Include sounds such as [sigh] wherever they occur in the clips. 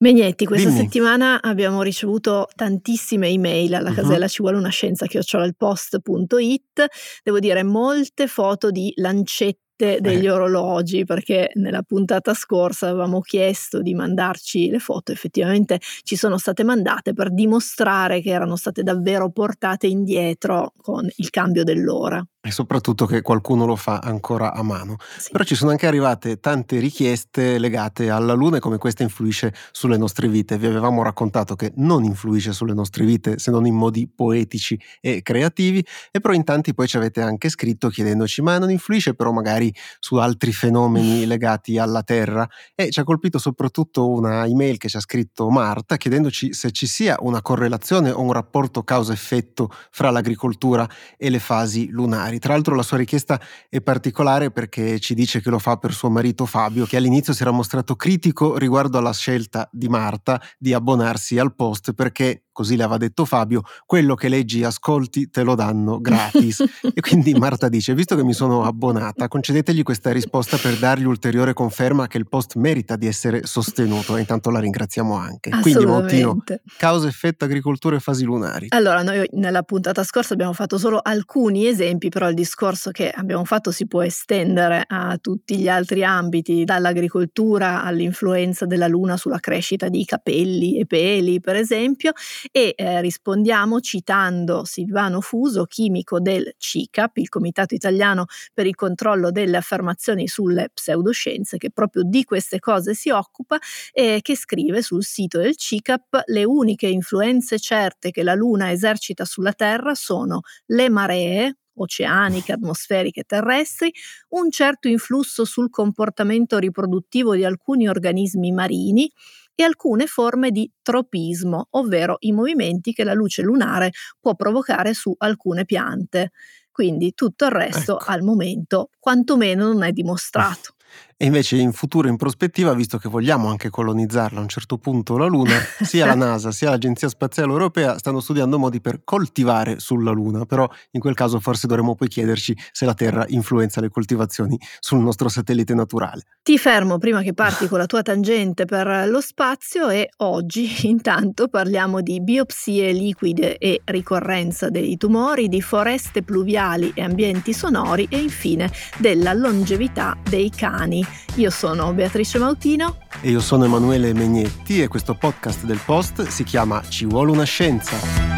Megnetti, questa Dimmi. settimana abbiamo ricevuto tantissime email alla Mhm. casella ci vuole una scienza chiocciolalpost.it, devo dire molte foto di lancette degli Eh. orologi perché nella puntata scorsa avevamo chiesto di mandarci le foto, effettivamente ci sono state mandate per dimostrare che erano state davvero portate indietro con il cambio dell'ora. E soprattutto che qualcuno lo fa ancora a mano. Sì. Però ci sono anche arrivate tante richieste legate alla Luna e come questa influisce sulle nostre vite. Vi avevamo raccontato che non influisce sulle nostre vite se non in modi poetici e creativi, e però in tanti poi ci avete anche scritto chiedendoci ma non influisce però magari su altri fenomeni [laughs] legati alla Terra e ci ha colpito soprattutto una email che ci ha scritto Marta chiedendoci se ci sia una correlazione o un rapporto causa-effetto fra l'agricoltura e le fasi lunari. Tra l'altro la sua richiesta è particolare perché ci dice che lo fa per suo marito Fabio, che all'inizio si era mostrato critico riguardo alla scelta di Marta di abbonarsi al post perché, così le aveva detto Fabio, quello che leggi e ascolti te lo danno gratis. [laughs] e quindi Marta dice, visto che mi sono abbonata, concedetegli questa risposta per dargli ulteriore conferma che il post merita di essere sostenuto e intanto la ringraziamo anche. Quindi Montino, causa, effetto, agricoltura e fasi lunari. Allora, noi nella puntata scorsa abbiamo fatto solo alcuni esempi, però il discorso che abbiamo fatto si può estendere a tutti gli altri ambiti, dall'agricoltura all'influenza della luna sulla crescita di capelli e peli, per esempio, e eh, rispondiamo citando Silvano Fuso, chimico del CICAP, il Comitato Italiano per il controllo delle affermazioni sulle pseudoscienze, che proprio di queste cose si occupa e che scrive sul sito del CICAP le uniche influenze certe che la Luna esercita sulla Terra sono le maree oceaniche, atmosferiche e terrestri, un certo influsso sul comportamento riproduttivo di alcuni organismi marini e alcune forme di tropismo, ovvero i movimenti che la luce lunare può provocare su alcune piante. Quindi tutto il resto Ecco. al momento quantomeno non è dimostrato. [laughs] E invece in futuro, in prospettiva, visto che vogliamo anche colonizzarla a un certo punto la Luna, [laughs] sia la NASA sia l'Agenzia Spaziale Europea stanno studiando modi per coltivare sulla Luna, però in quel caso forse dovremmo poi chiederci se la Terra influenza le coltivazioni sul nostro satellite naturale. Ti fermo prima che parti con la tua tangente per lo spazio e oggi [laughs] intanto parliamo di biopsie liquide e ricorrenza dei tumori, di foreste pluviali e ambienti sonori e infine della longevità dei cani. Io sono Beatrice Mautino. E io sono Emanuele Megnetti e questo podcast del Post si chiama Ci vuole una scienza.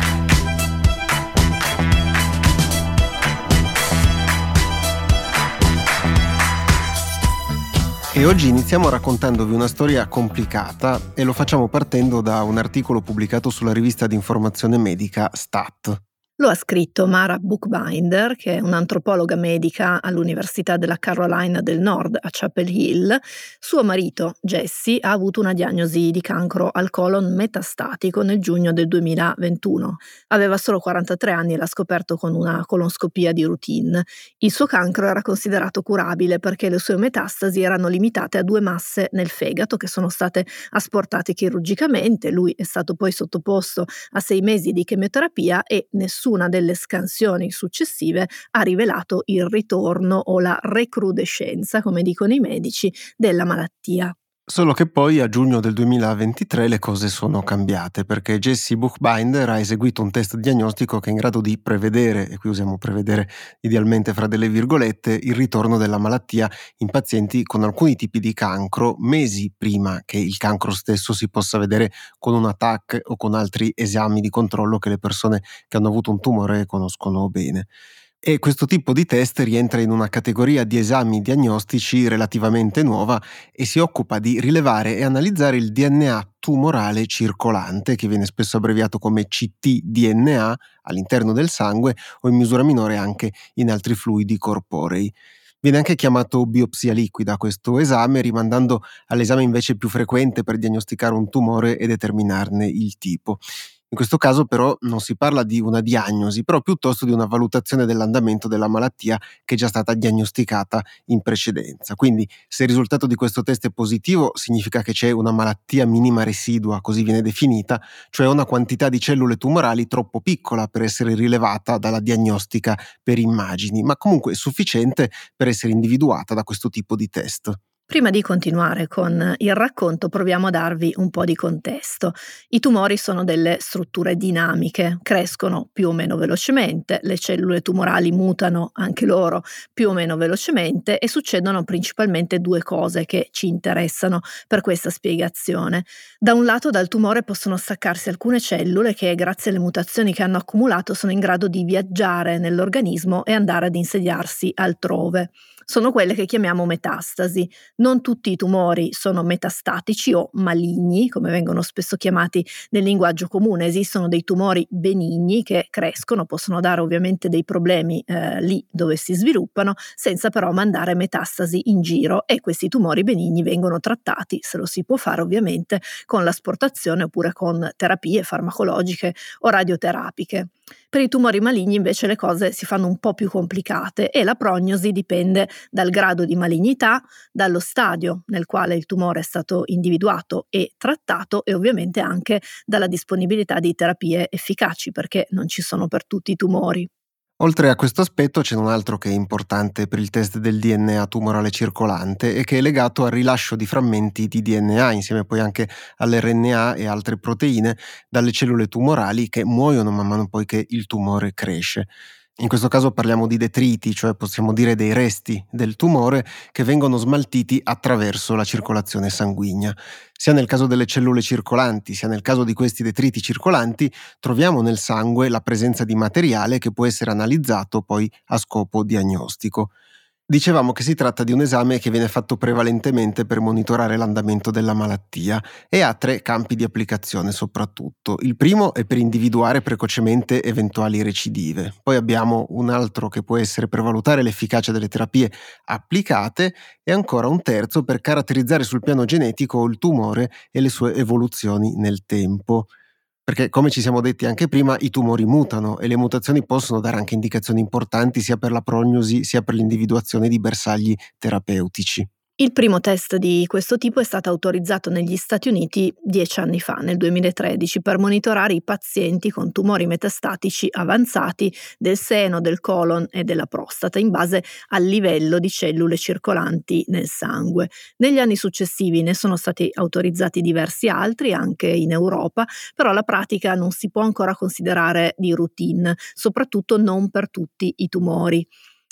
E oggi iniziamo raccontandovi una storia complicata e lo facciamo partendo da un articolo pubblicato sulla rivista di informazione medica Stat. Lo ha scritto Mara Bookbinder, che è un'antropologa medica all'Università della Carolina del Nord a Chapel Hill. Suo marito, Jesse, ha avuto una diagnosi di cancro al colon metastatico nel giugno del 2021. Aveva solo 43 anni e l'ha scoperto con una colonscopia di routine. Il suo cancro era considerato curabile perché le sue metastasi erano limitate a due masse nel fegato che sono state asportate chirurgicamente. Lui è stato poi sottoposto a sei mesi di chemioterapia e nessuna delle scansioni successive ha rivelato il ritorno o la recrudescenza, come dicono i medici, della malattia. Solo che poi a giugno del 2023 le cose sono cambiate perché Jesse Buchbinder ha eseguito un test diagnostico che è in grado di prevedere, e qui usiamo prevedere idealmente fra delle virgolette, il ritorno della malattia in pazienti con alcuni tipi di cancro mesi prima che il cancro stesso si possa vedere con un TAC o con altri esami di controllo che le persone che hanno avuto un tumore conoscono bene. E questo tipo di test rientra in una categoria di esami diagnostici relativamente nuova e si occupa di rilevare e analizzare il DNA tumorale circolante, che viene spesso abbreviato come ctDNA all'interno del sangue o in misura minore anche in altri fluidi corporei. Viene anche chiamato biopsia liquida questo esame, rimandando all'esame invece più frequente per diagnosticare un tumore e determinarne il tipo. In questo caso però non si parla di una diagnosi, però piuttosto di una valutazione dell'andamento della malattia che è già stata diagnosticata in precedenza. Quindi se il risultato di questo test è positivo significa che c'è una malattia minima residua, così viene definita, cioè una quantità di cellule tumorali troppo piccola per essere rilevata dalla diagnostica per immagini, ma comunque sufficiente per essere individuata da questo tipo di test. Prima di continuare con il racconto proviamo a darvi un po' di contesto. I tumori sono delle strutture dinamiche, crescono più o meno velocemente, le cellule tumorali mutano anche loro più o meno velocemente e succedono principalmente due cose che ci interessano per questa spiegazione. Da un lato dal tumore possono staccarsi alcune cellule che grazie alle mutazioni che hanno accumulato sono in grado di viaggiare nell'organismo e andare ad insediarsi altrove sono quelle che chiamiamo metastasi. Non tutti i tumori sono metastatici o maligni, come vengono spesso chiamati nel linguaggio comune. Esistono dei tumori benigni che crescono, possono dare ovviamente dei problemi eh, lì dove si sviluppano, senza però mandare metastasi in giro e questi tumori benigni vengono trattati, se lo si può fare ovviamente, con l'asportazione oppure con terapie farmacologiche o radioterapiche. Per i tumori maligni invece le cose si fanno un po' più complicate e la prognosi dipende dal grado di malignità, dallo stadio nel quale il tumore è stato individuato e trattato e ovviamente anche dalla disponibilità di terapie efficaci perché non ci sono per tutti i tumori. Oltre a questo aspetto c'è un altro che è importante per il test del DNA tumorale circolante e che è legato al rilascio di frammenti di DNA insieme poi anche all'RNA e altre proteine dalle cellule tumorali che muoiono man mano poi che il tumore cresce. In questo caso parliamo di detriti, cioè possiamo dire dei resti del tumore che vengono smaltiti attraverso la circolazione sanguigna. Sia nel caso delle cellule circolanti, sia nel caso di questi detriti circolanti, troviamo nel sangue la presenza di materiale che può essere analizzato poi a scopo diagnostico. Dicevamo che si tratta di un esame che viene fatto prevalentemente per monitorare l'andamento della malattia e ha tre campi di applicazione soprattutto. Il primo è per individuare precocemente eventuali recidive, poi abbiamo un altro che può essere per valutare l'efficacia delle terapie applicate e ancora un terzo per caratterizzare sul piano genetico il tumore e le sue evoluzioni nel tempo. Perché come ci siamo detti anche prima, i tumori mutano e le mutazioni possono dare anche indicazioni importanti sia per la prognosi sia per l'individuazione di bersagli terapeutici. Il primo test di questo tipo è stato autorizzato negli Stati Uniti dieci anni fa, nel 2013, per monitorare i pazienti con tumori metastatici avanzati del seno, del colon e della prostata in base al livello di cellule circolanti nel sangue. Negli anni successivi ne sono stati autorizzati diversi altri, anche in Europa, però la pratica non si può ancora considerare di routine, soprattutto non per tutti i tumori.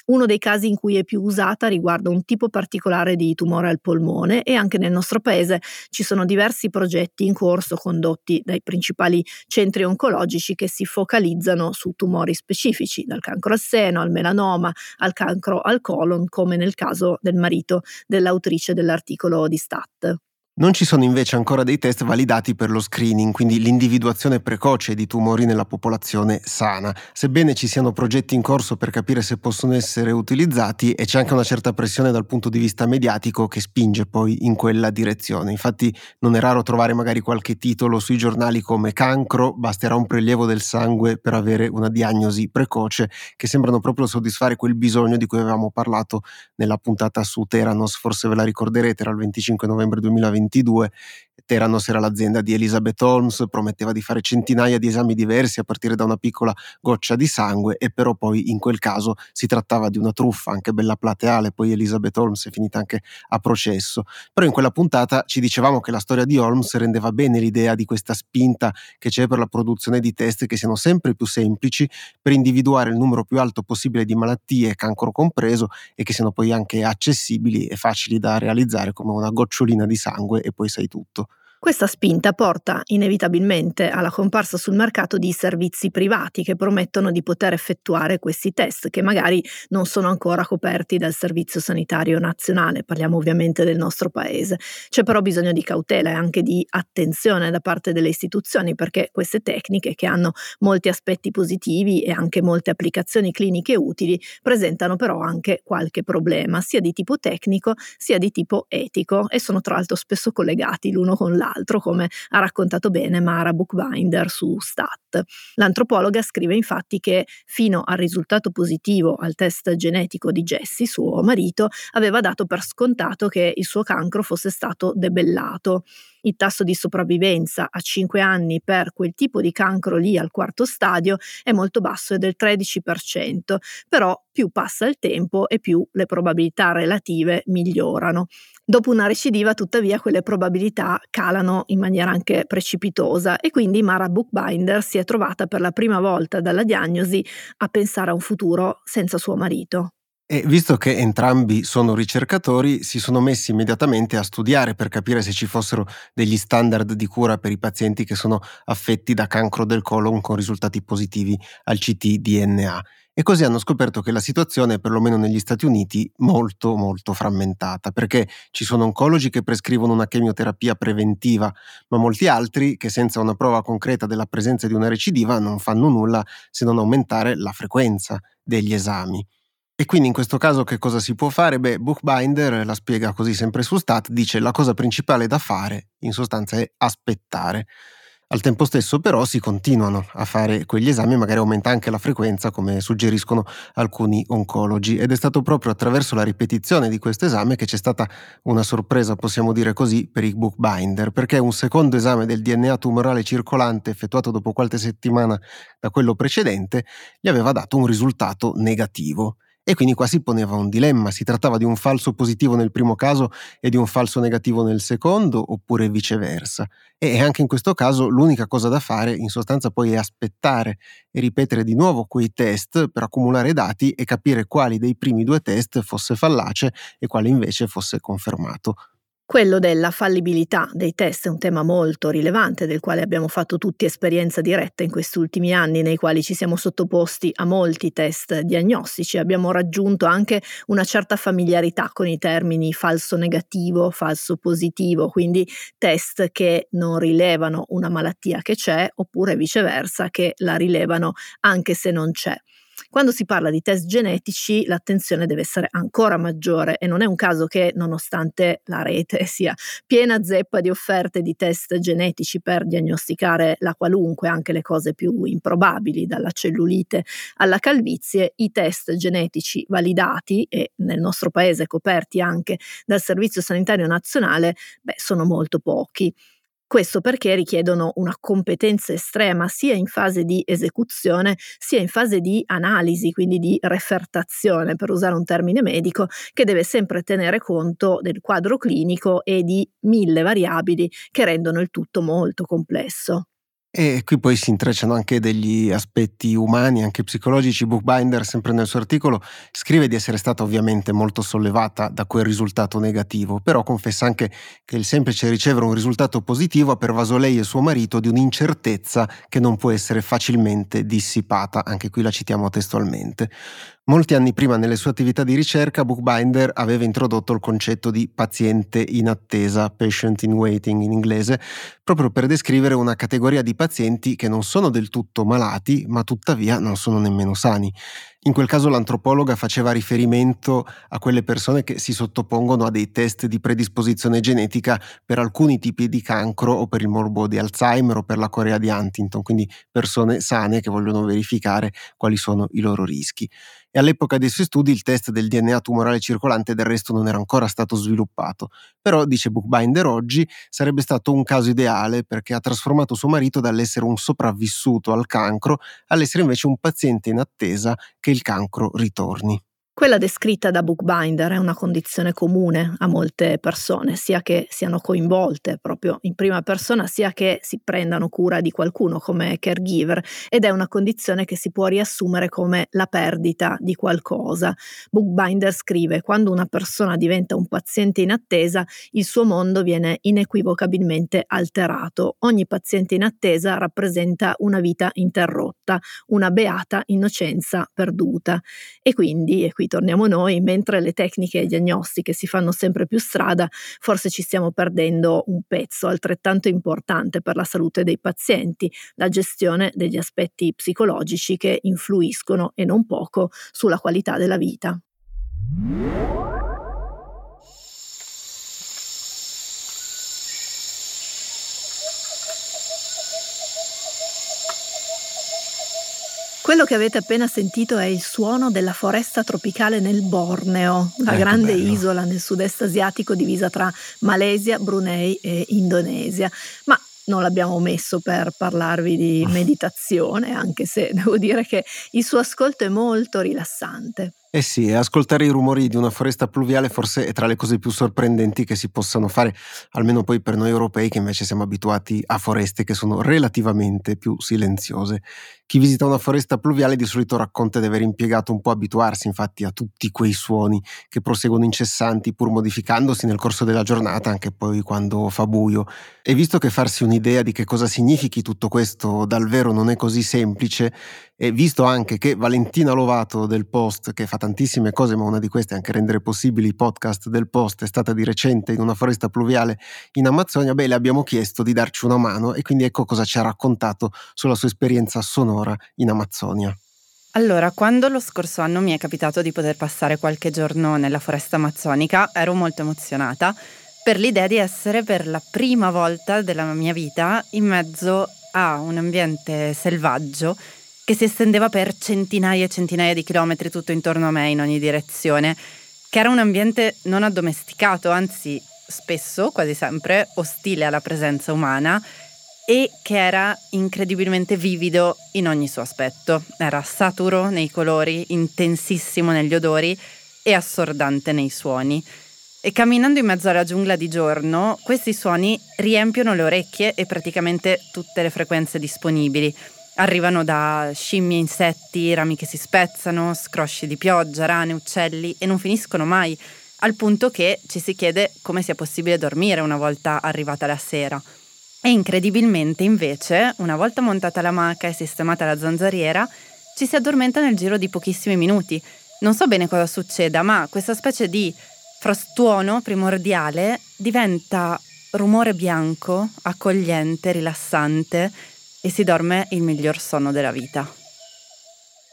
Uno dei casi in cui è più usata riguarda un tipo particolare di tumore al polmone e anche nel nostro paese ci sono diversi progetti in corso condotti dai principali centri oncologici che si focalizzano su tumori specifici, dal cancro al seno al melanoma al cancro al colon, come nel caso del marito dell'autrice dell'articolo di Stat. Non ci sono invece ancora dei test validati per lo screening, quindi l'individuazione precoce di tumori nella popolazione sana, sebbene ci siano progetti in corso per capire se possono essere utilizzati e c'è anche una certa pressione dal punto di vista mediatico che spinge poi in quella direzione. Infatti non è raro trovare magari qualche titolo sui giornali come cancro, basterà un prelievo del sangue per avere una diagnosi precoce, che sembrano proprio soddisfare quel bisogno di cui avevamo parlato nella puntata su Teranos, forse ve la ricorderete, era il 25 novembre 2020 2022 Theranos era l'azienda di Elizabeth Holmes, prometteva di fare centinaia di esami diversi a partire da una piccola goccia di sangue e però poi in quel caso si trattava di una truffa anche bella plateale, poi Elizabeth Holmes è finita anche a processo. Però in quella puntata ci dicevamo che la storia di Holmes rendeva bene l'idea di questa spinta che c'è per la produzione di test che siano sempre più semplici per individuare il numero più alto possibile di malattie, cancro compreso, e che siano poi anche accessibili e facili da realizzare come una gocciolina di sangue e poi sai tutto. Questa spinta porta inevitabilmente alla comparsa sul mercato di servizi privati che promettono di poter effettuare questi test che magari non sono ancora coperti dal Servizio Sanitario Nazionale, parliamo ovviamente del nostro paese. C'è però bisogno di cautela e anche di attenzione da parte delle istituzioni perché queste tecniche che hanno molti aspetti positivi e anche molte applicazioni cliniche utili presentano però anche qualche problema sia di tipo tecnico sia di tipo etico e sono tra l'altro spesso collegati l'uno con l'altro altro, come ha raccontato bene Mara Bookbinder su Stat. L'antropologa scrive infatti che fino al risultato positivo al test genetico di Jessie, suo marito, aveva dato per scontato che il suo cancro fosse stato debellato. Il tasso di sopravvivenza a 5 anni per quel tipo di cancro lì al quarto stadio è molto basso, è del 13%, però più passa il tempo e più le probabilità relative migliorano. Dopo una recidiva, tuttavia, quelle probabilità calano in maniera anche precipitosa e quindi Mara Bookbinder si è trovata per la prima volta dalla diagnosi a pensare a un futuro senza suo marito. E visto che entrambi sono ricercatori, si sono messi immediatamente a studiare per capire se ci fossero degli standard di cura per i pazienti che sono affetti da cancro del colon con risultati positivi al CT-DNA. E così hanno scoperto che la situazione, perlomeno negli Stati Uniti, molto molto frammentata, perché ci sono oncologi che prescrivono una chemioterapia preventiva, ma molti altri che senza una prova concreta della presenza di una recidiva non fanno nulla se non aumentare la frequenza degli esami. E quindi in questo caso che cosa si può fare? Beh, Bookbinder la spiega così sempre su Stat, dice la cosa principale da fare in sostanza è aspettare. Al tempo stesso però si continuano a fare quegli esami magari aumenta anche la frequenza come suggeriscono alcuni oncologi ed è stato proprio attraverso la ripetizione di questo esame che c'è stata una sorpresa, possiamo dire così, per i bookbinder, perché un secondo esame del DNA tumorale circolante effettuato dopo qualche settimana da quello precedente gli aveva dato un risultato negativo. E quindi qua si poneva un dilemma, si trattava di un falso positivo nel primo caso e di un falso negativo nel secondo, oppure viceversa. E anche in questo caso l'unica cosa da fare in sostanza poi è aspettare e ripetere di nuovo quei test per accumulare dati e capire quali dei primi due test fosse fallace e quale invece fosse confermato. Quello della fallibilità dei test è un tema molto rilevante del quale abbiamo fatto tutti esperienza diretta in questi ultimi anni nei quali ci siamo sottoposti a molti test diagnostici, abbiamo raggiunto anche una certa familiarità con i termini falso negativo, falso positivo, quindi test che non rilevano una malattia che c'è oppure viceversa che la rilevano anche se non c'è. Quando si parla di test genetici l'attenzione deve essere ancora maggiore e non è un caso che nonostante la rete [laughs] sia piena zeppa di offerte di test genetici per diagnosticare la qualunque, anche le cose più improbabili, dalla cellulite alla calvizie, i test genetici validati e nel nostro paese coperti anche dal Servizio Sanitario Nazionale, beh, sono molto pochi. Questo perché richiedono una competenza estrema sia in fase di esecuzione sia in fase di analisi, quindi di refertazione, per usare un termine medico, che deve sempre tenere conto del quadro clinico e di mille variabili che rendono il tutto molto complesso. E qui poi si intrecciano anche degli aspetti umani, anche psicologici. Bookbinder, sempre nel suo articolo, scrive di essere stata ovviamente molto sollevata da quel risultato negativo, però confessa anche che il semplice ricevere un risultato positivo ha pervaso lei e suo marito di un'incertezza che non può essere facilmente dissipata. Anche qui la citiamo testualmente. Molti anni prima nelle sue attività di ricerca Bookbinder aveva introdotto il concetto di paziente in attesa, patient in waiting in inglese, proprio per descrivere una categoria di pazienti che non sono del tutto malati, ma tuttavia non sono nemmeno sani. In quel caso l'antropologa faceva riferimento a quelle persone che si sottopongono a dei test di predisposizione genetica per alcuni tipi di cancro o per il morbo di Alzheimer o per la corea di Huntington, quindi persone sane che vogliono verificare quali sono i loro rischi e all'epoca dei suoi studi il test del DNA tumorale circolante del resto non era ancora stato sviluppato. Però, dice Bookbinder oggi, sarebbe stato un caso ideale perché ha trasformato suo marito dall'essere un sopravvissuto al cancro all'essere invece un paziente in attesa che il cancro ritorni. Quella descritta da Bookbinder è una condizione comune a molte persone, sia che siano coinvolte proprio in prima persona, sia che si prendano cura di qualcuno come caregiver ed è una condizione che si può riassumere come la perdita di qualcosa. Bookbinder scrive: Quando una persona diventa un paziente in attesa, il suo mondo viene inequivocabilmente alterato. Ogni paziente in attesa rappresenta una vita interrotta, una beata innocenza perduta. E quindi, e qui torniamo noi, mentre le tecniche diagnostiche si fanno sempre più strada, forse ci stiamo perdendo un pezzo altrettanto importante per la salute dei pazienti, la gestione degli aspetti psicologici che influiscono e non poco sulla qualità della vita. Quello che avete appena sentito è il suono della foresta tropicale nel Borneo, la Eh, grande isola nel sud-est asiatico divisa tra Malesia, Brunei e Indonesia. Ma non l'abbiamo messo per parlarvi di [laughs] meditazione, anche se devo dire che il suo ascolto è molto rilassante. Eh sì, ascoltare i rumori di una foresta pluviale forse è tra le cose più sorprendenti che si possano fare, almeno poi per noi europei che invece siamo abituati a foreste che sono relativamente più silenziose. Chi visita una foresta pluviale di solito racconta di aver impiegato un po' abituarsi infatti a tutti quei suoni che proseguono incessanti pur modificandosi nel corso della giornata, anche poi quando fa buio. E visto che farsi un'idea di che cosa significhi tutto questo dal vero non è così semplice, e visto anche che Valentina Lovato del Post, che fa tantissime cose, ma una di queste è anche rendere possibili i podcast del Post, è stata di recente in una foresta pluviale in Amazzonia, beh, le abbiamo chiesto di darci una mano e quindi ecco cosa ci ha raccontato sulla sua esperienza sonora in Amazzonia. Allora, quando lo scorso anno mi è capitato di poter passare qualche giorno nella foresta amazzonica, ero molto emozionata per l'idea di essere per la prima volta della mia vita in mezzo a un ambiente selvaggio che si estendeva per centinaia e centinaia di chilometri tutto intorno a me in ogni direzione, che era un ambiente non addomesticato, anzi spesso, quasi sempre, ostile alla presenza umana e che era incredibilmente vivido in ogni suo aspetto. Era saturo nei colori, intensissimo negli odori e assordante nei suoni. E camminando in mezzo alla giungla di giorno, questi suoni riempiono le orecchie e praticamente tutte le frequenze disponibili. Arrivano da scimmie, insetti, rami che si spezzano, scrosci di pioggia, rane, uccelli e non finiscono mai, al punto che ci si chiede come sia possibile dormire una volta arrivata la sera. E incredibilmente invece, una volta montata la maca e sistemata la zanzariera, ci si addormenta nel giro di pochissimi minuti. Non so bene cosa succeda, ma questa specie di frastuono primordiale diventa rumore bianco, accogliente, rilassante e si dorme il miglior sonno della vita.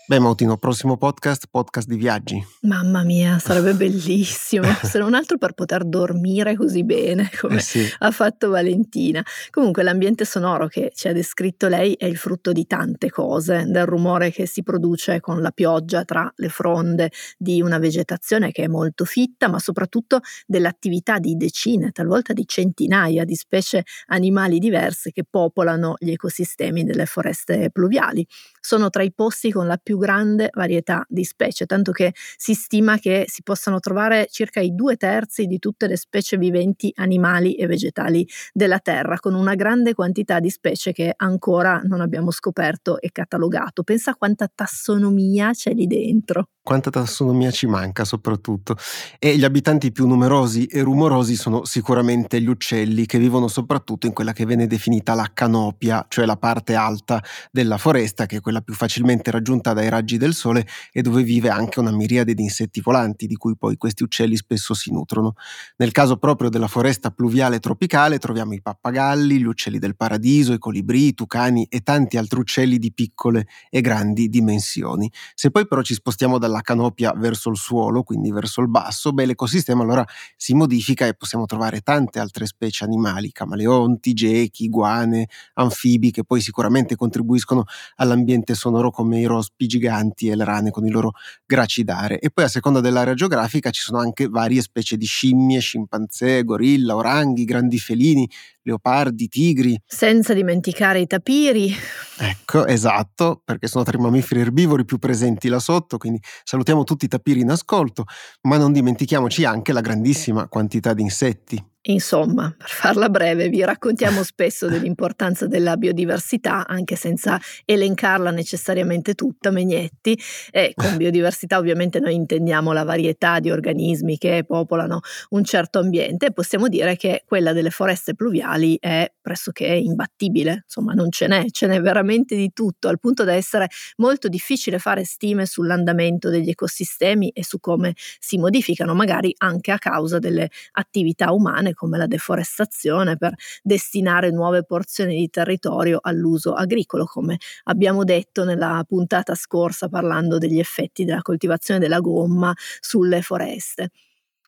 Beh, Mautino, prossimo podcast, podcast di viaggi. Mamma mia, sarebbe [laughs] bellissimo, se non altro per poter dormire così bene come Eh sì. ha fatto Valentina. Comunque l'ambiente sonoro che ci ha descritto lei è il frutto di tante cose, del rumore che si produce con la pioggia tra le fronde di una vegetazione che è molto fitta, ma soprattutto dell'attività di decine, talvolta di centinaia di specie animali diverse che popolano gli ecosistemi delle foreste pluviali. Sono tra i posti con la più grande varietà di specie, tanto che si stima che si possano trovare circa i due terzi di tutte le specie viventi animali e vegetali della Terra, con una grande quantità di specie che ancora non abbiamo scoperto e catalogato. Pensa quanta tassonomia c'è lì dentro. Quanta tassonomia ci manca soprattutto. E gli abitanti più numerosi e rumorosi sono sicuramente gli uccelli che vivono soprattutto in quella che viene definita la canopia, cioè la parte alta della foresta, che è quella più facilmente raggiunta dai raggi del sole e dove vive anche una miriade di insetti volanti, di cui poi questi uccelli spesso si nutrono. Nel caso proprio della foresta pluviale tropicale troviamo i pappagalli, gli uccelli del paradiso, i colibrì, i tucani e tanti altri uccelli di piccole e grandi dimensioni. Se poi però ci spostiamo dalla canopia verso il suolo, quindi verso il basso, beh, l'ecosistema allora si modifica e possiamo trovare tante altre specie animali, camaleonti, gechi, iguane, anfibi, che poi sicuramente contribuiscono all'ambiente sonoro come i rospi giganti e le rane con il loro gracidare. E poi a seconda dell'area geografica ci sono anche varie specie di scimmie, scimpanzé, gorilla, oranghi, grandi felini, leopardi, tigri. Senza dimenticare i tapiri. Ecco, esatto, perché sono tra i mammiferi erbivori più presenti là sotto, quindi salutiamo tutti i tapiri in ascolto, ma non dimentichiamoci anche la grandissima quantità di insetti. Insomma, per farla breve, vi raccontiamo spesso dell'importanza della biodiversità, anche senza elencarla necessariamente tutta, Megnetti. E con biodiversità ovviamente noi intendiamo la varietà di organismi che popolano un certo ambiente e possiamo dire che quella delle foreste pluviali è pressoché imbattibile, insomma non ce n'è, ce n'è veramente di tutto, al punto da essere molto difficile fare stime sull'andamento degli ecosistemi e su come si modificano, magari anche a causa delle attività umane come la deforestazione per destinare nuove porzioni di territorio all'uso agricolo, come abbiamo detto nella puntata scorsa parlando degli effetti della coltivazione della gomma sulle foreste.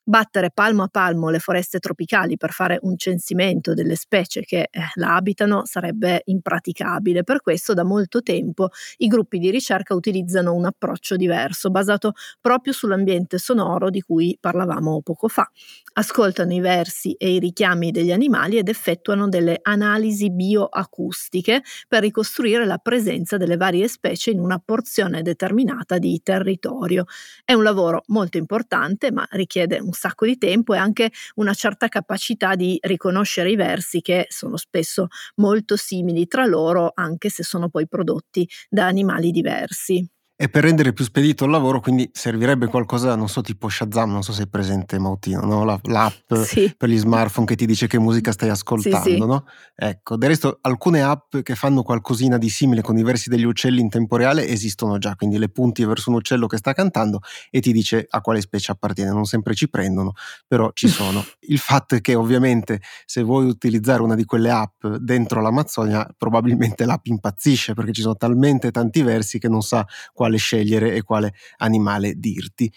Battere palmo a palmo le foreste tropicali per fare un censimento delle specie che eh, la abitano sarebbe impraticabile. Per questo da molto tempo i gruppi di ricerca utilizzano un approccio diverso, basato proprio sull'ambiente sonoro di cui parlavamo poco fa. Ascoltano i versi e i richiami degli animali ed effettuano delle analisi bioacustiche per ricostruire la presenza delle varie specie in una porzione determinata di territorio. È un lavoro molto importante, ma richiede un sacco di tempo e anche una certa capacità di riconoscere i versi che sono spesso molto simili tra loro, anche se sono poi prodotti da animali diversi. E per rendere più spedito il lavoro, quindi servirebbe qualcosa, non so, tipo Shazam, non so se è presente Mautino, no? La, l'app sì. per gli smartphone che ti dice che musica stai ascoltando, sì, sì. no? Ecco, del resto alcune app che fanno qualcosina di simile con i versi degli uccelli in tempo reale esistono già, quindi le punti verso un uccello che sta cantando e ti dice a quale specie appartiene, non sempre ci prendono, però ci sono. [laughs] il fatto è che ovviamente se vuoi utilizzare una di quelle app dentro l'Amazzonia, probabilmente l'app impazzisce perché ci sono talmente tanti versi che non sa quale quale scegliere e quale animale dirti.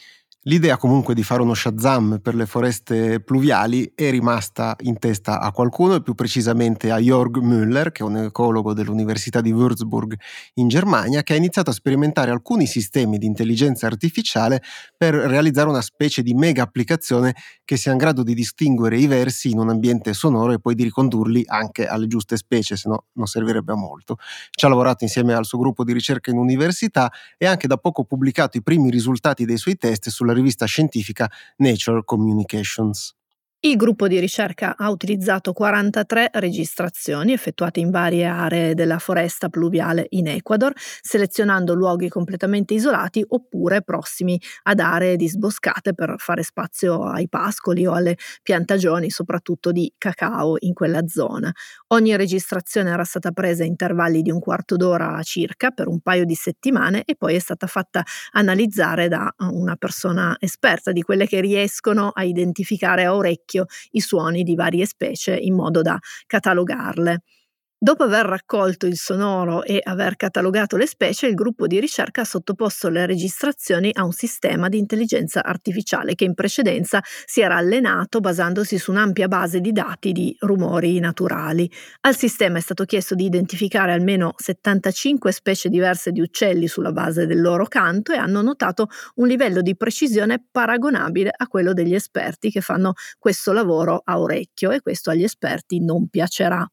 L'idea comunque di fare uno Shazam per le foreste pluviali è rimasta in testa a qualcuno e più precisamente a Jörg Müller, che è un ecologo dell'Università di Würzburg in Germania, che ha iniziato a sperimentare alcuni sistemi di intelligenza artificiale per realizzare una specie di mega applicazione che sia in grado di distinguere i versi in un ambiente sonoro e poi di ricondurli anche alle giuste specie, se no non servirebbe a molto. Ci ha lavorato insieme al suo gruppo di ricerca in università e ha anche da poco pubblicato i primi risultati dei suoi test sulla rivista scientifica Nature Communications. Il gruppo di ricerca ha utilizzato 43 registrazioni effettuate in varie aree della foresta pluviale in Ecuador, selezionando luoghi completamente isolati oppure prossimi ad aree disboscate per fare spazio ai pascoli o alle piantagioni, soprattutto di cacao in quella zona. Ogni registrazione era stata presa a intervalli di un quarto d'ora circa per un paio di settimane e poi è stata fatta analizzare da una persona esperta di quelle che riescono a identificare a orecchio orecchio i suoni di varie specie in modo da catalogarle. Dopo aver raccolto il sonoro e aver catalogato le specie, il gruppo di ricerca ha sottoposto le registrazioni a un sistema di intelligenza artificiale che in precedenza si era allenato basandosi su un'ampia base di dati di rumori naturali. Al sistema è stato chiesto di identificare almeno 75 specie diverse di uccelli sulla base del loro canto e hanno notato un livello di precisione paragonabile a quello degli esperti che fanno questo lavoro a orecchio e questo agli esperti non piacerà.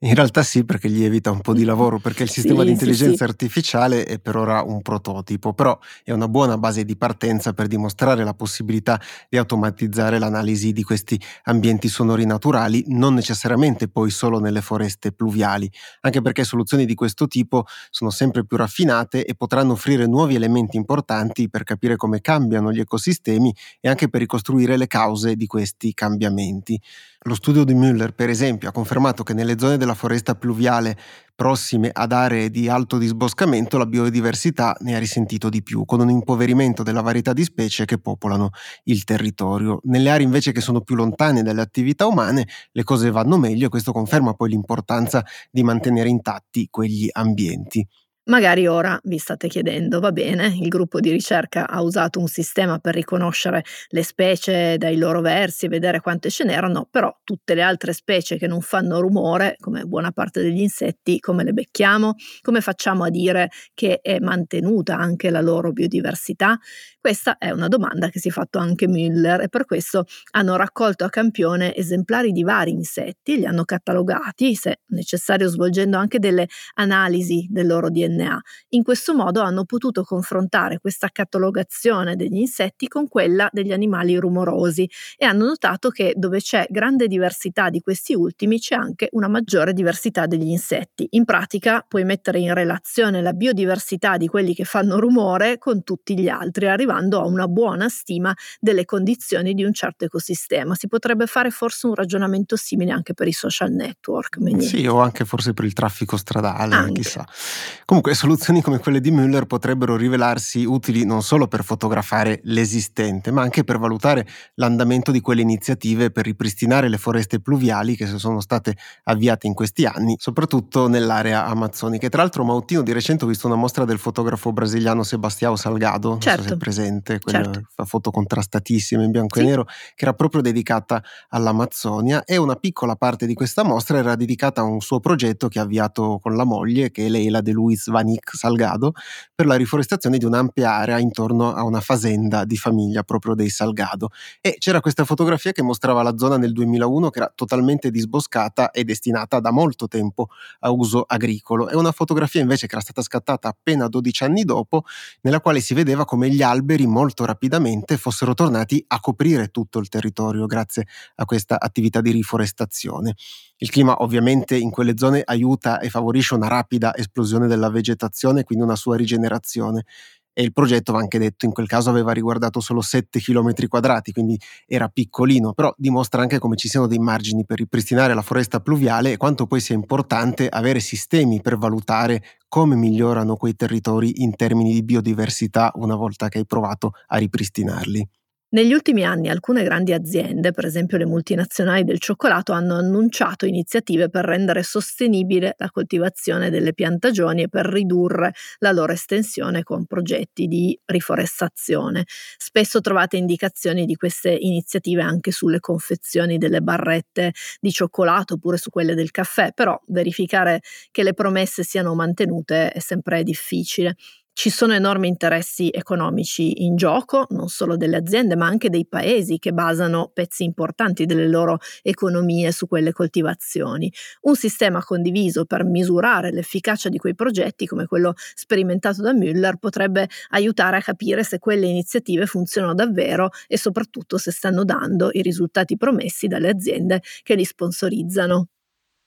In realtà sì, perché gli evita un po' di lavoro, perché il sistema sì, di intelligenza sì, artificiale è per ora un prototipo, però è una buona base di partenza per dimostrare la possibilità di automatizzare l'analisi di questi ambienti sonori naturali, non necessariamente poi solo nelle foreste pluviali, anche perché soluzioni di questo tipo sono sempre più raffinate e potranno offrire nuovi elementi importanti per capire come cambiano gli ecosistemi e anche per ricostruire le cause di questi cambiamenti. Lo studio di Müller, per esempio, ha confermato che nelle zone della foresta pluviale prossime ad aree di alto disboscamento la biodiversità ne ha risentito di più, con un impoverimento della varietà di specie che popolano il territorio. Nelle aree invece che sono più lontane dalle attività umane le cose vanno meglio e questo conferma poi l'importanza di mantenere intatti quegli ambienti. Magari ora vi state chiedendo, va bene, il gruppo di ricerca ha usato un sistema per riconoscere le specie dai loro versi e vedere quante ce n'erano, però tutte le altre specie che non fanno rumore, come buona parte degli insetti, come le becchiamo? Come facciamo a dire che è mantenuta anche la loro biodiversità? Questa è una domanda che si è fatto anche Müller e per questo hanno raccolto a campione esemplari di vari insetti, li hanno catalogati, se necessario svolgendo anche delle analisi del loro DNA DNA. In questo modo hanno potuto confrontare questa catalogazione degli insetti con quella degli animali rumorosi e hanno notato che dove c'è grande diversità di questi ultimi c'è anche una maggiore diversità degli insetti. In pratica puoi mettere in relazione la biodiversità di quelli che fanno rumore con tutti gli altri, arrivando a una buona stima delle condizioni di un certo ecosistema. Si potrebbe fare forse un ragionamento simile anche per i social network. Sì, o anche forse per il traffico stradale, anche. chissà. Comunque Comunque soluzioni come quelle di Müller potrebbero rivelarsi utili non solo per fotografare l'esistente, ma anche per valutare l'andamento di quelle iniziative per ripristinare le foreste pluviali che sono state avviate in questi anni, soprattutto nell'area amazzonica. E tra l'altro Mautino di recente ho visto una mostra del fotografo brasiliano Sebastião Salgado, certo. non so se è certo. presente, quella certo. fa foto contrastatissime in bianco sì. e nero, che era proprio dedicata all'Amazzonia e una piccola parte di questa mostra era dedicata a un suo progetto che ha avviato con la moglie, che è Leila De Luis Vanik Salgado, per la riforestazione di un'ampia area intorno a una fazenda di famiglia proprio dei Salgado. E c'era questa fotografia che mostrava la zona nel 2001 che era totalmente disboscata e destinata da molto tempo a uso agricolo. È una fotografia invece che era stata scattata appena 12 anni dopo, nella quale si vedeva come gli alberi molto rapidamente fossero tornati a coprire tutto il territorio grazie a questa attività di riforestazione. Il clima ovviamente in quelle zone aiuta e favorisce una rapida esplosione della vegetazione, quindi una sua rigenerazione. E il progetto, va anche detto, in quel caso aveva riguardato solo 7 km quadrati, quindi era piccolino, però dimostra anche come ci siano dei margini per ripristinare la foresta pluviale e quanto poi sia importante avere sistemi per valutare come migliorano quei territori in termini di biodiversità una volta che hai provato a ripristinarli. Negli ultimi anni alcune grandi aziende, per esempio le multinazionali del cioccolato, hanno annunciato iniziative per rendere sostenibile la coltivazione delle piantagioni e per ridurre la loro estensione con progetti di riforestazione. Spesso trovate indicazioni di queste iniziative anche sulle confezioni delle barrette di cioccolato oppure su quelle del caffè, però verificare che le promesse siano mantenute è sempre difficile. Ci sono enormi interessi economici in gioco, non solo delle aziende, ma anche dei paesi che basano pezzi importanti delle loro economie su quelle coltivazioni. Un sistema condiviso per misurare l'efficacia di quei progetti, come quello sperimentato da Müller, potrebbe aiutare a capire se quelle iniziative funzionano davvero e soprattutto se stanno dando i risultati promessi dalle aziende che li sponsorizzano.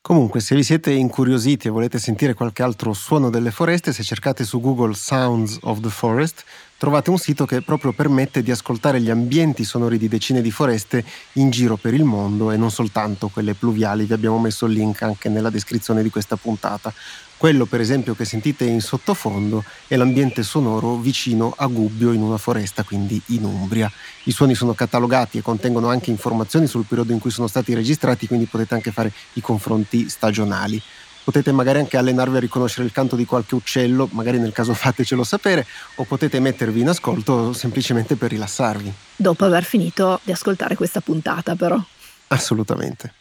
Comunque, se vi siete incuriositi e volete sentire qualche altro suono delle foreste, se cercate su Google Sounds of the Forest, trovate un sito che proprio permette di ascoltare gli ambienti sonori di decine di foreste in giro per il mondo e non soltanto quelle pluviali. Vi abbiamo messo il link anche nella descrizione di questa puntata. Quello per esempio che sentite in sottofondo è l'ambiente sonoro vicino a Gubbio in una foresta, quindi in Umbria. I suoni sono catalogati e contengono anche informazioni sul periodo in cui sono stati registrati, quindi potete anche fare i confronti stagionali. Potete magari anche allenarvi a riconoscere il canto di qualche uccello, magari nel caso [laughs] fatecelo sapere, o potete mettervi in ascolto semplicemente per rilassarvi. Dopo aver finito di ascoltare questa puntata, però. Assolutamente.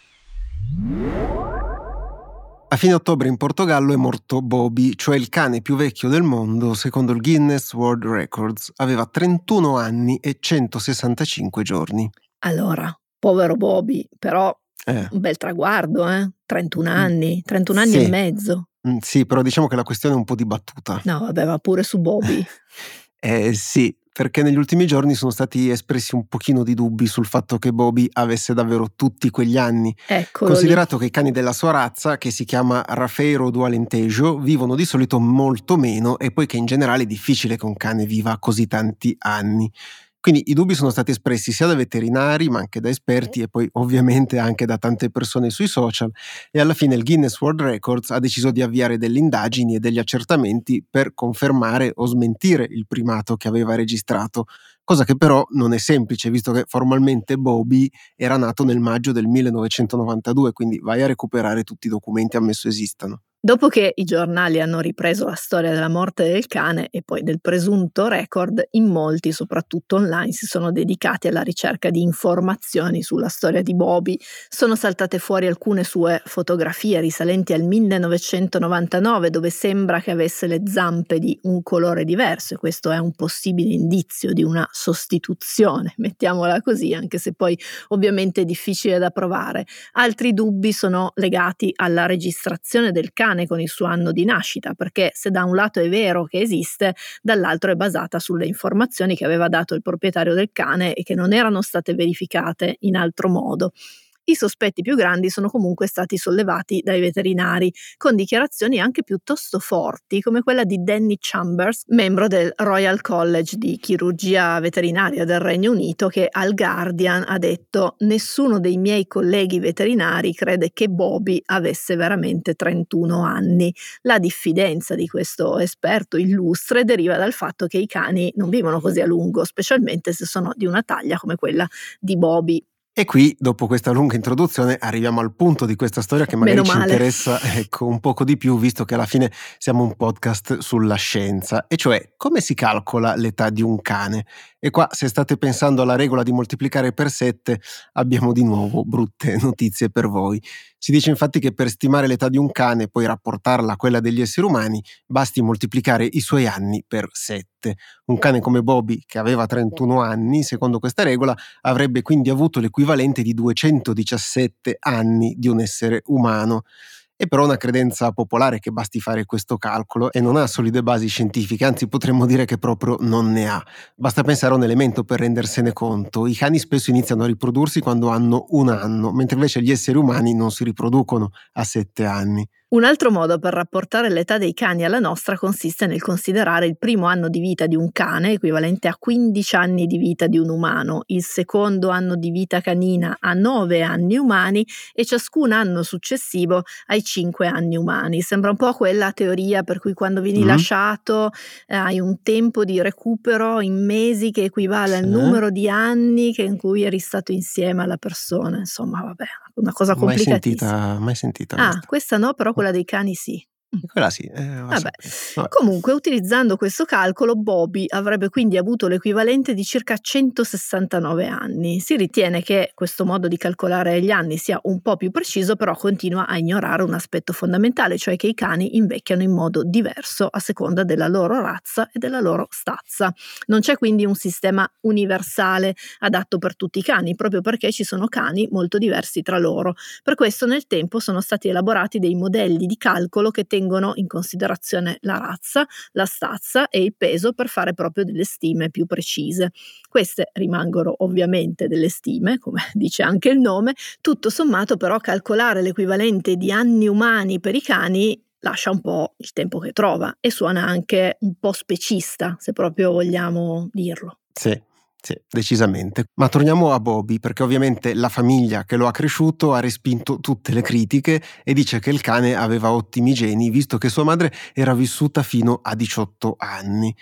A fine ottobre in Portogallo è morto Bobby, cioè il cane più vecchio del mondo secondo il Guinness World Records. Aveva 31 anni e 165 giorni. Allora, povero Bobby, però eh. un bel traguardo, eh? 31 mm. anni, 31 anni sì. e mezzo. Mm, sì, però diciamo che la questione è un po' dibattuta. No, vabbè, va pure su Bobby. [laughs] eh sì, perché negli ultimi giorni sono stati espressi un pochino di dubbi sul fatto che Bobby avesse davvero tutti quegli anni. Eccolo Considerato lì. che i cani della sua razza, che si chiama Rafeiro Dualentejo, vivono di solito molto meno e poi che in generale è difficile che un cane viva così tanti anni. Quindi i dubbi sono stati espressi sia da veterinari, ma anche da esperti e poi ovviamente anche da tante persone sui social e alla fine il Guinness World Records ha deciso di avviare delle indagini e degli accertamenti per confermare o smentire il primato che aveva registrato, cosa che però non è semplice visto che formalmente Bobby era nato nel maggio del 1992, quindi vai a recuperare tutti i documenti ammesso esistano. Dopo che i giornali hanno ripreso la storia della morte del cane e poi del presunto record, in molti, soprattutto online, si sono dedicati alla ricerca di informazioni sulla storia di Bobby. Sono saltate fuori alcune sue fotografie risalenti al 1999, dove sembra che avesse le zampe di un colore diverso e questo è un possibile indizio di una sostituzione, mettiamola così, anche se poi ovviamente è difficile da provare. Altri dubbi sono legati alla registrazione del cane cane con il suo anno di nascita, perché se da un lato è vero che esiste, dall'altro è basata sulle informazioni che aveva dato il proprietario del cane e che non erano state verificate in altro modo. I sospetti più grandi sono comunque stati sollevati dai veterinari, con dichiarazioni anche piuttosto forti, come quella di Danny Chambers, membro del Royal College di chirurgia veterinaria del Regno Unito, che al Guardian ha detto nessuno dei miei colleghi veterinari crede che Bobby avesse veramente 31 anni. La diffidenza di questo esperto illustre deriva dal fatto che i cani non vivono così a lungo, specialmente se sono di una taglia come quella di Bobby. E qui, dopo questa lunga introduzione, arriviamo al punto di questa storia che magari ci interessa ecco, un poco di più, visto che alla fine siamo un podcast sulla scienza, e cioè come si calcola l'età di un cane. E qua, se state pensando alla regola di moltiplicare per 7, abbiamo di nuovo brutte [laughs] notizie per voi. Si dice infatti che per stimare l'età di un cane e poi rapportarla a quella degli esseri umani, basti moltiplicare i suoi anni per 7. Un cane come Bobby, che aveva 31 anni, secondo questa regola, avrebbe quindi avuto l'equivalente di 217 anni di un essere umano. È però una credenza popolare che basti fare questo calcolo e non ha solide basi scientifiche, anzi potremmo dire che proprio non ne ha. Basta pensare a un elemento per rendersene conto. I cani spesso iniziano a riprodursi quando hanno un anno, mentre invece gli esseri umani non si riproducono a sette anni. Un altro modo per rapportare l'età dei cani alla nostra consiste nel considerare il primo anno di vita di un cane equivalente a 15 anni di vita di un umano, il secondo anno di vita canina a 9 anni umani e ciascun anno successivo ai 5 anni umani. Sembra un po' quella teoria per cui quando vieni mm. lasciato eh, hai un tempo di recupero in mesi che equivale sì. al numero di anni in cui eri stato insieme alla persona. Insomma, vabbè, una cosa complicatissima. Mai sentita, mai sentita. Ah, questa no, però quella dei cani sì. Quella sì. Eh, Vabbè. Vabbè. Comunque, utilizzando questo calcolo, Bobby avrebbe quindi avuto l'equivalente di circa 169 anni. Si ritiene che questo modo di calcolare gli anni sia un po' più preciso, però continua a ignorare un aspetto fondamentale, cioè che i cani invecchiano in modo diverso a seconda della loro razza e della loro stazza. Non c'è quindi un sistema universale adatto per tutti i cani, proprio perché ci sono cani molto diversi tra loro. Per questo nel tempo sono stati elaborati dei modelli di calcolo che tengono tengono in considerazione la razza, la stazza e il peso per fare proprio delle stime più precise. Queste rimangono ovviamente delle stime, come [laughs] dice anche il nome, tutto sommato però calcolare l'equivalente di anni umani per i cani lascia un po' il tempo che trova e suona anche un po' specista, se proprio vogliamo dirlo. Sì, sì, decisamente. Ma torniamo a Bobby, perché ovviamente la famiglia che lo ha cresciuto ha respinto tutte le critiche e dice che il cane aveva ottimi geni, visto che sua madre era vissuta fino a 18 anni.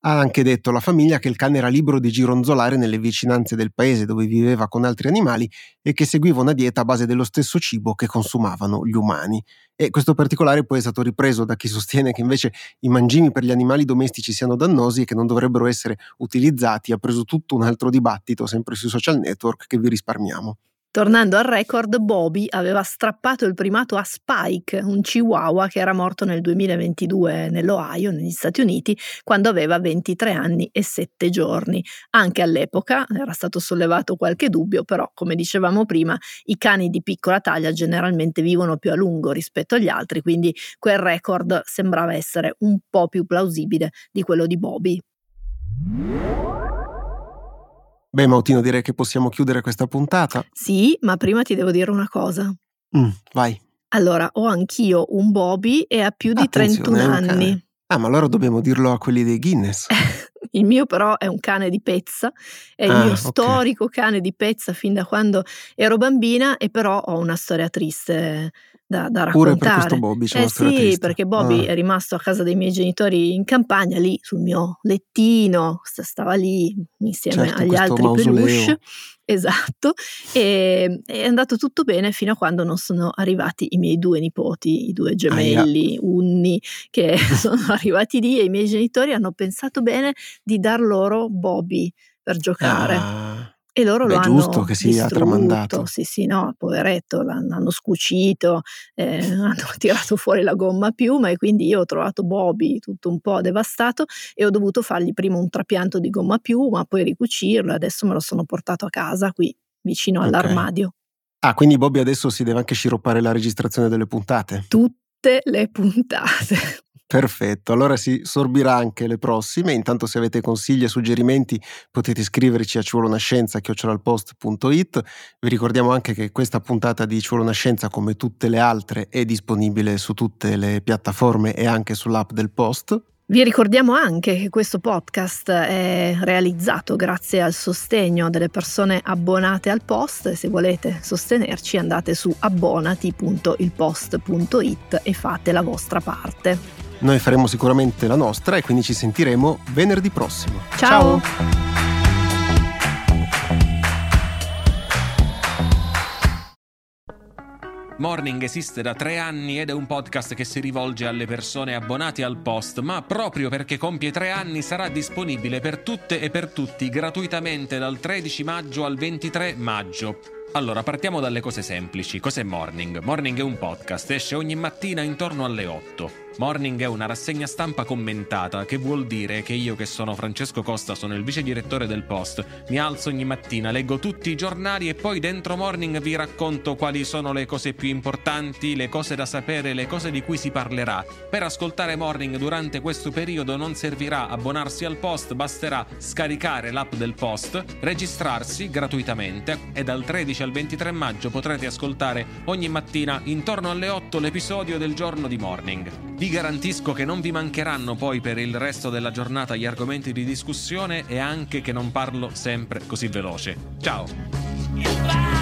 Ha anche detto alla famiglia che il cane era libero di gironzolare nelle vicinanze del paese dove viveva con altri animali e che seguiva una dieta a base dello stesso cibo che consumavano gli umani. E questo particolare poi è stato ripreso da chi sostiene che invece i mangimi per gli animali domestici siano dannosi e che non dovrebbero essere utilizzati. Ha preso tutto un altro dibattito, sempre sui social network, che vi risparmiamo. Tornando al record, Bobby aveva strappato il primato a Spike, un chihuahua che era morto nel 2022 nell'Ohio, negli Stati Uniti, quando aveva 23 anni e 7 giorni. Anche all'epoca era stato sollevato qualche dubbio, però come dicevamo prima, i cani di piccola taglia generalmente vivono più a lungo rispetto agli altri, quindi quel record sembrava essere un po' più plausibile di quello di Bobby. Beh, Mautino, direi che possiamo chiudere questa puntata. Sì, ma prima ti devo dire una cosa. Mm, vai. Allora, ho anch'io un Bobby e ha più di Attenzione, 31 anni. Ah, ma allora dobbiamo dirlo a quelli dei Guinness. [laughs] il mio però è un cane di pezza, è il ah, mio okay. storico cane di pezza fin da quando ero bambina e però ho una storia triste da, da raccontare. Pure per questo Bobby c'è eh sì, perché Bobby ah. è rimasto a casa dei miei genitori in campagna, lì sul mio lettino, stava lì insieme certo, agli altri mausoleo. peluche. [laughs] Esatto, e è andato tutto bene fino a quando non sono arrivati i miei due nipoti, i due gemelli, Aia. unni, che [laughs] sono arrivati lì e i miei genitori hanno pensato bene di dar loro Bobby per giocare. Ah. E loro Beh, lo hanno giusto che sia tramandato. Sì, sì, no, poveretto, l'hanno scucito, eh, [laughs] hanno tirato fuori la gomma a piuma e quindi io ho trovato Bobby tutto un po' devastato e ho dovuto fargli prima un trapianto di gomma a piuma, poi ricucirlo e adesso me lo sono portato a casa qui vicino okay. all'armadio. Ah, quindi Bobby adesso si deve anche sciroppare la registrazione delle puntate? Tutte le puntate. Perfetto, allora si sorbirà anche le prossime. Intanto se avete consigli e suggerimenti potete iscriverci a civolonascienza.it. Vi ricordiamo anche che questa puntata di Ci vuole una scienza, come tutte le altre, è disponibile su tutte le piattaforme e anche sull'app del Post. Vi ricordiamo anche che questo podcast è realizzato grazie al sostegno delle persone abbonate al post se volete sostenerci andate su abbonati.ilpost.it e fate la vostra parte. Noi faremo sicuramente la nostra e quindi ci sentiremo venerdì prossimo. Ciao. Ciao. Morning esiste da tre anni ed è un podcast che si rivolge alle persone abbonate al post, ma proprio perché compie tre anni sarà disponibile per tutte e per tutti gratuitamente dal 13 maggio al 23 maggio. Allora, partiamo dalle cose semplici. Cos'è Morning? Morning è un podcast, esce ogni mattina intorno alle 8. Morning è una rassegna stampa commentata, che vuol dire che io che sono Francesco Costa, sono il vice direttore del Post, mi alzo ogni mattina, leggo tutti i giornali e poi dentro Morning vi racconto quali sono le cose più importanti, le cose da sapere, le cose di cui si parlerà. Per ascoltare Morning durante questo periodo non servirà abbonarsi al Post, basterà scaricare l'app del Post, registrarsi gratuitamente e dal 13 al 23 maggio potrete ascoltare ogni mattina intorno alle 8 l'episodio del giorno di Morning. Vi garantisco che non vi mancheranno poi per il resto della giornata gli argomenti di discussione e anche che non parlo sempre così veloce. Ciao!